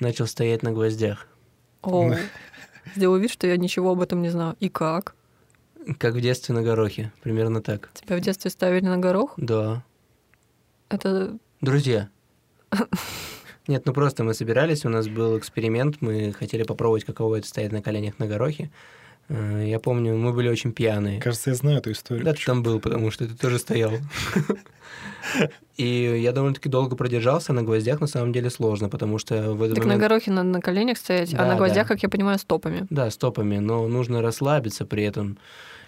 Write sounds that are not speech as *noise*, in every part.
Начал стоять на гвоздях. О, сделал вид, что я ничего об этом не знаю. И как? Как в детстве на горохе. Примерно так. Тебя в детстве ставили на горох? Да. Это... Друзья. *laughs* Нет, ну просто мы собирались, у нас был эксперимент, мы хотели попробовать, каково это стоять на коленях на горохе. Э, Я помню, мы были очень пьяные. Кажется, я знаю эту историю. Да, ты там был, потому что ты тоже стоял. *laughs* И я довольно-таки долго продержался. На гвоздях на самом деле сложно, потому что в этот Так на горохе надо на коленях стоять, а Да, на гвоздях, да. как я понимаю, стопами. Да, стопами, но нужно расслабиться при этом,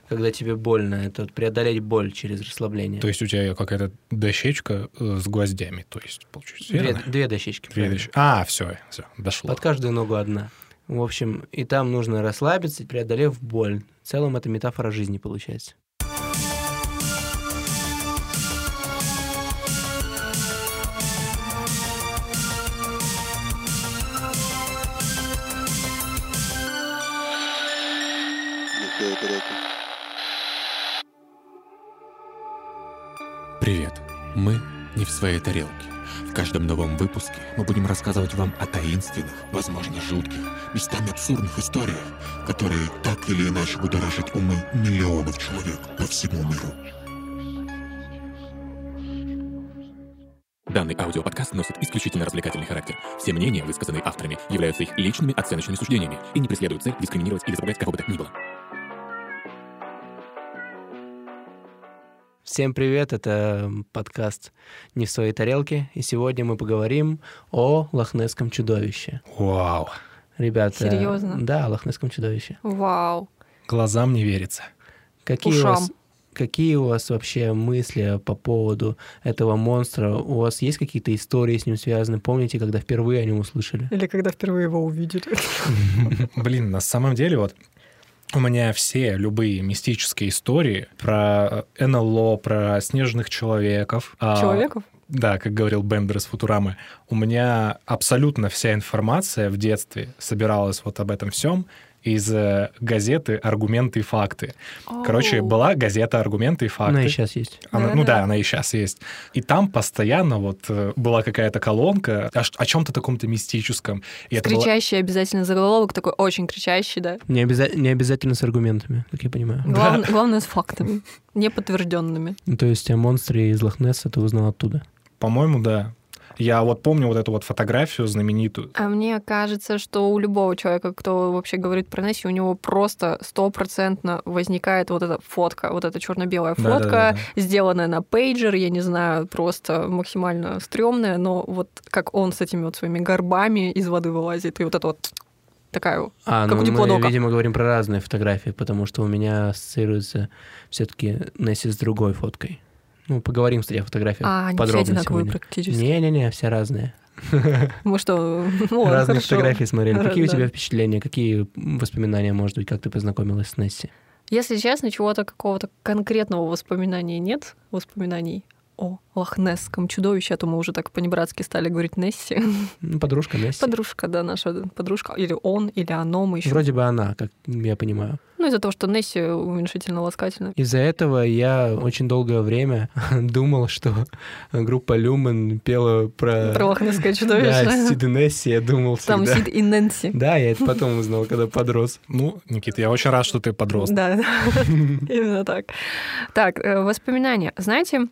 когда тебе больно. Это вот преодолеть боль через расслабление. То есть у тебя какая-то дощечка э, с гвоздями, то есть, получается, Две, верно? две дощечки. Две правильно. дощечки. А, все, все, дошло. Под каждую ногу одна. В общем, и там нужно расслабиться, преодолев боль. В целом это метафора жизни получается. Привет! Мы не в своей тарелке. В каждом новом выпуске мы будем рассказывать вам о таинственных, возможно, жутких, местами абсурдных историях, которые так или иначе будоражат умы миллионов человек по всему миру. Данный аудиоподкаст носит исключительно развлекательный характер. Все мнения, высказанные авторами, являются их личными оценочными суждениями и не преследуют цель дискриминировать или запугать кого бы то ни было. Всем привет, это подкаст «Не в своей тарелке», и сегодня мы поговорим о лохнесском чудовище. Вау, Ребята... Серьезно? Да, о лохнесском чудовище. Вау. глазам не верится. Какие у, Ушам. вас, какие у вас вообще мысли по поводу этого монстра? У вас есть какие-то истории с ним связаны? Помните, когда впервые о нем услышали? Или когда впервые его увидели. *laughs* Блин, на самом деле вот у меня все любые мистические истории про НЛО, про снежных человеков. а, Человеков? Да, как говорил Бендер из Футурамы, у меня абсолютно вся информация в детстве собиралась вот об этом всем из э, газеты «Аргументы и факты». Короче, Оу. была газета «Аргументы и факты». Она и сейчас есть. Она- ну да, она и сейчас есть. И там постоянно вот э, была какая-то колонка о, о чем-то таком-то мистическом. И это была- Кричащий обязательно заголовок, такой очень кричащий, да. Не, обяза- не обязательно с аргументами, как я понимаю. Глав- Главное, с фактами, *laughs* неподтвержденными. Ну, то есть о монстре из Лохнесса ты узнал оттуда. По-моему, да. Я вот помню вот эту вот фотографию знаменитую. А мне кажется, что у любого человека, кто вообще говорит про Несси, у него просто стопроцентно возникает вот эта фотка, вот эта черно-белая фотка, сделанная на пейджер, я не знаю, просто максимально стрёмная, но вот как он с этими вот своими горбами из воды вылазит, и вот это вот такая. А, Как ну у мы, диплодока. видимо, говорим про разные фотографии, потому что у меня ассоциируется все-таки Несси с другой фоткой. Ну, поговорим, кстати, о фотографиях А, они все одинаковые сегодня. практически. Не-не-не, все разные. *laughs* Мы что, ну разные хорошо. фотографии смотрели. Какие у Да. тебя впечатления, какие воспоминания, может быть, как ты познакомилась с Несси? Если честно, чего-то какого-то конкретного воспоминания нет, воспоминаний о лохнесском чудовище, а то мы уже так по-небратски стали говорить Несси. Ну, подружка Несси. Подружка, да, наша подружка. Или он, или оно, мы еще. Вроде бы она, как я понимаю. Ну, из-за того, что Несси уменьшительно-ласкательно. Из-за этого я очень долгое время *laughs* думал, что группа Люмен пела про... Про лохнесское *laughs* Да, чудовище. Сид и Несси, я думал Там всегда. Сид и Нэнси. Да, я это потом узнал, когда подрос. Ну, Никита, я очень рад, что ты подрос. Да, да. *laughs* именно так. Так, э, воспоминания. Знаете,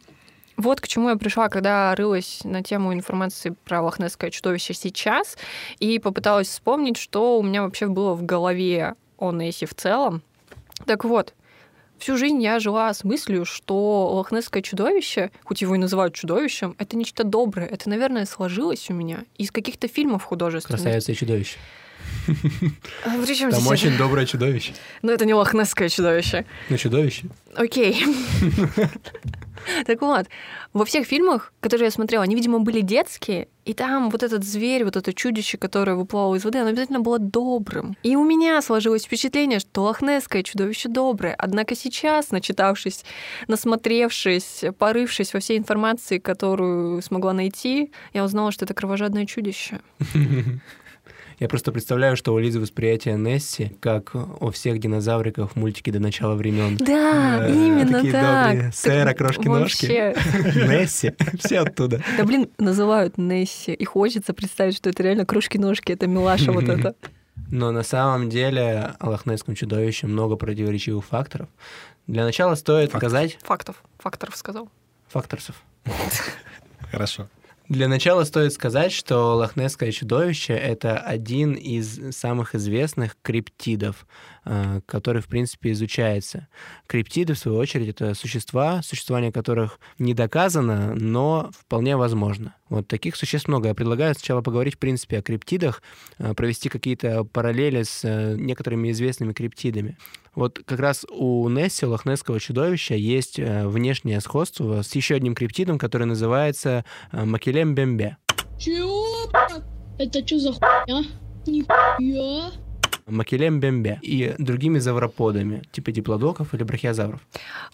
вот к чему я пришла, когда рылась на тему информации про лохнесское чудовище сейчас и попыталась вспомнить, что у меня вообще было в голове о Несси в целом. Так вот, всю жизнь я жила с мыслью, что лохнесское чудовище, хоть его и называют чудовищем, это нечто доброе. Это, наверное, сложилось у меня из каких-то фильмов художественных. Красавица и чудовище. А при чём Там здесь это? очень доброе чудовище. Но это не лохнесское чудовище. Ну, чудовище. Окей. Так вот, во всех фильмах, которые я смотрела, они, видимо, были детские, и там вот этот зверь, вот это чудище, которое выплывало из воды, оно обязательно было добрым. И у меня сложилось впечатление, что лохнесское чудовище доброе. Однако сейчас, начитавшись, насмотревшись, порывшись во всей информации, которую смогла найти, я узнала, что это кровожадное чудище. *laughs* Я просто представляю, что у Лизы восприятие Несси, как у всех динозавриков в мультике до начала времен. Да, Э, именно такие так. добрые. Сэра, Так крошки-ножки. вообще. *laughs* Несси, все оттуда. Да блин, называют Несси. И хочется представить, что это реально кружки-ножки, это милаша вот это. *laughs* Но на самом деле о лохнесском чудовище много противоречивых факторов. Для начала стоит сказать Фактов. Факторов сказал. факторсов. *laughs* Хорошо. Для начала стоит сказать, что лохнесское чудовище — это один из самых известных криптидов, э, который, в принципе, изучается. Криптиды, в свою очередь, это существа, существование которых не доказано, но вполне возможно. Вот таких существ много. Я предлагаю сначала поговорить, в принципе, о криптидах, э, провести какие-то параллели с э, некоторыми известными криптидами. Вот как раз у Несси, лохнесского чудовища, есть э, внешнее сходство с еще одним криптидом, который называется э, Макелем Бембе. Чего? Это что за хуйня? Нихуя. Макелем Бембе и другими завроподами, типа диплодоков или брахиозавров.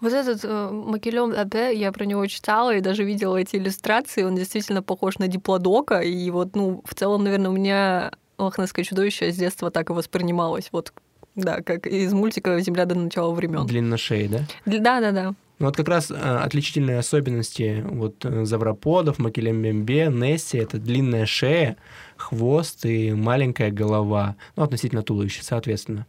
Вот этот э, Макелем Абе, я про него читала и даже видела эти иллюстрации. Он действительно похож на диплодока. И вот, ну, в целом, наверное, у меня лохнесское чудовище с детства так и воспринималось. Вот, да, как из мультика «Земля до начала времен». Длинношеи, да? Да, да, да. Ну вот как раз э, отличительные особенности вот э, завроподов, Макелем Бембе, Несси — это длинная шея, хвост и маленькая голова, ну, относительно туловища, соответственно.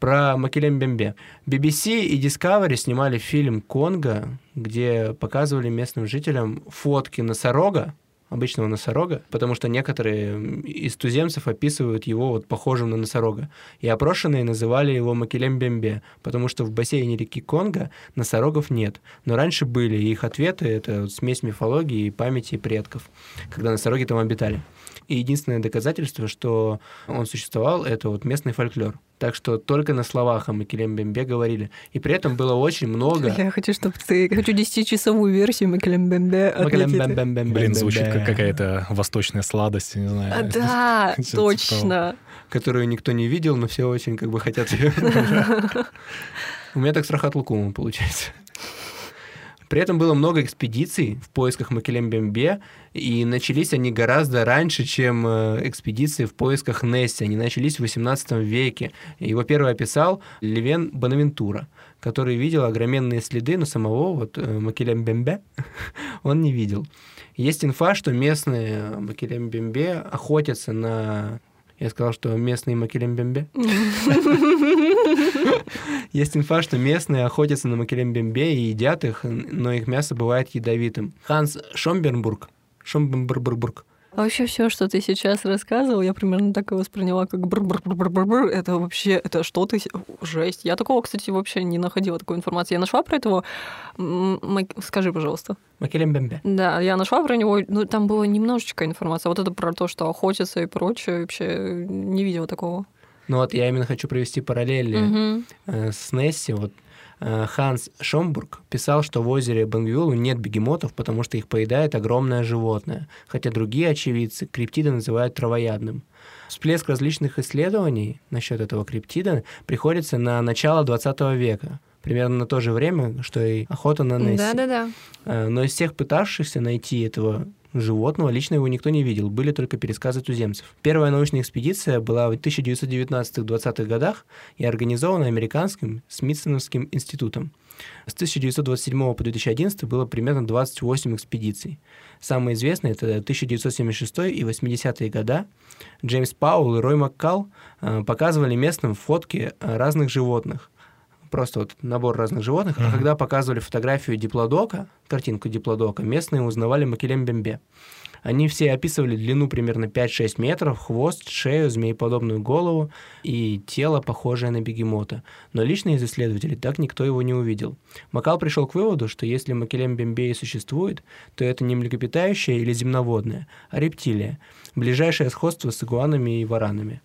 Про Макелем Бембе. BBC и Discovery снимали фильм «Конго», где показывали местным жителям фотки носорога, обычного носорога, потому что некоторые из туземцев описывают его вот похожим на носорога. И опрошенные называли его Макелем Бембе, потому что в бассейне реки Конго носорогов нет. Но раньше были, и их ответы — это смесь мифологии и памяти предков, когда носороги там обитали. И единственное доказательство, что он существовал, это вот местный фольклор. Так что только на словах о Макелем Бембе говорили. И при этом было очень много... Я хочу, чтобы ты... Хочу 10-часовую версию Макелем Бембе. Макелем от Никиты. Бем-Бем-Бем-Бем-Бем. Блин, звучит как какая-то восточная сладость, не знаю. А, Да, точно. которую никто не видел, но все очень как бы хотят ее. *laughs* *laughs* У меня так с Рахат Лукумом получается. При этом было много экспедиций в поисках Макелем Бембе, и начались они гораздо раньше, чем э, экспедиции в поисках Несси. Они начались в 18 веке. Его первый описал Левен Бонавентура, который видел огроменные следы, но самого вот э, Макелем Бембе *laughs* он не видел. Есть инфа, что местные Макелем Бембе охотятся на... Я сказал, что местные Макелем Бембе. *laughs* Есть инфа, что местные охотятся на Макелем Бембе и едят их, но их мясо бывает ядовитым. Ханс Шомбернбург, Шомбернбург, А вообще все, что ты сейчас рассказывал, я примерно так и восприняла, как бр-бр-бр-бр-бр. Это вообще, это что-то... с- Жесть. Я такого, кстати, вообще не находила такой информации. Я нашла про этого... Скажи, пожалуйста. Макелем Бембе. Да, я нашла про него, ну, там было немножечко информации. А вот это про то, что охотятся и прочее, вообще не видела такого. Ну вот я именно хочу провести параллели э, с Несси. Вот Ханс Шомбург писал, что в озере Бангвиолу нет бегемотов, потому что их поедает огромное животное, хотя другие очевидцы криптида называют травоядным. Всплеск различных исследований насчет этого криптида приходится на начало 20 века, примерно на то же время, что и охота на Несси. Да-да-да. Э, Но из всех пытавшихся найти этого животного, лично его никто не видел, были только пересказы туземцев. Первая научная экспедиция была в 1919-20-х годах и организована американским Смитсоновским институтом. С 1927 по 2011 было примерно 28 экспедиций. Самые известные — это 1976 и 80-е года. Джеймс Паул и Рой Маккал э, показывали местным фотки э, разных животных просто вот набор разных животных, а Мгм. когда показывали фотографию диплодока, картинку диплодока, местные узнавали Макелем Бембе. Они все описывали длину примерно 5-6 метров, хвост, шею, змееподобную голову и тело, похожее на бегемота. Но лично из исследователей так никто его не увидел. Макал пришел к выводу, что если Макелем и существует, то это не млекопитающее или земноводное, а рептилия, ближайшее сходство с игуанами и варанами.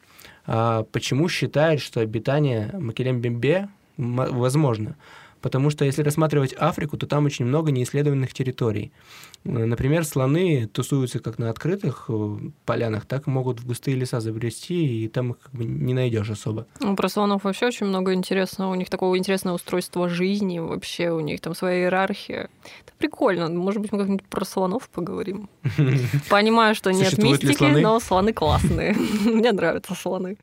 А почему считают, что обитание Макелем Бембе м- возможно? Потому что если рассматривать Африку, то там очень много неисследованных территорий. Э, Например, слоны тусуются как на открытых э, полянах, так и могут в густые леса забрести, и там их как бы не найдешь особо. Ну, про слонов вообще очень много интересного. У них такого интересного устройства жизни, вообще у них там своя иерархия. Это прикольно. Может быть, мы как-нибудь про слонов поговорим. *laughs* Понимаю, что нет мистики, но слоны классные. *laughs* Мне нравятся слоны.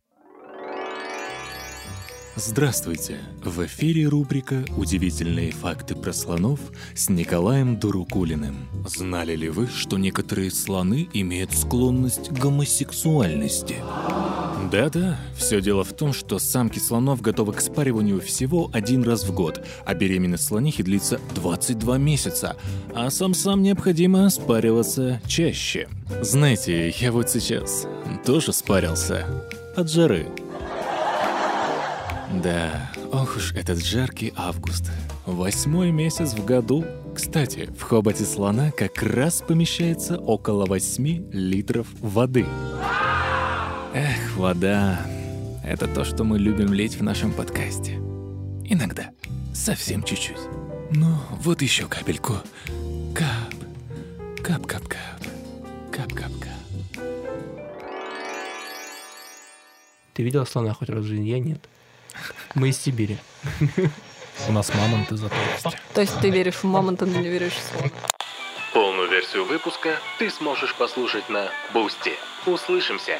Здравствуйте! В эфире рубрика «Удивительные факты про слонов» с Николаем Дурукулиным. Знали ли вы, что некоторые слоны имеют склонность к гомосексуальности? Да-да, все дело в том, что самки слонов готовы к спариванию всего один раз в год, а беременность слонихи длится 22 месяца, а самцам необходимо спариваться чаще. Знаете, я вот сейчас тоже спарился от жары. Да, ох уж этот жаркий август. Восьмой месяц в году. Кстати, в хоботе слона как раз помещается около 8 литров воды. Эх, вода. Это то, что мы любим лить в нашем подкасте. Иногда. Совсем чуть-чуть. Ну, вот еще капельку. Кап. Кап-кап-кап. Кап-кап-кап. Ты видел слона хоть раз в жизни? Я нет. Мы из Сибири. У нас мамонты зато есть. То есть ты веришь в мамонта, но не веришь в слона. Полную версию выпуска ты сможешь послушать на Boosty. Услышимся!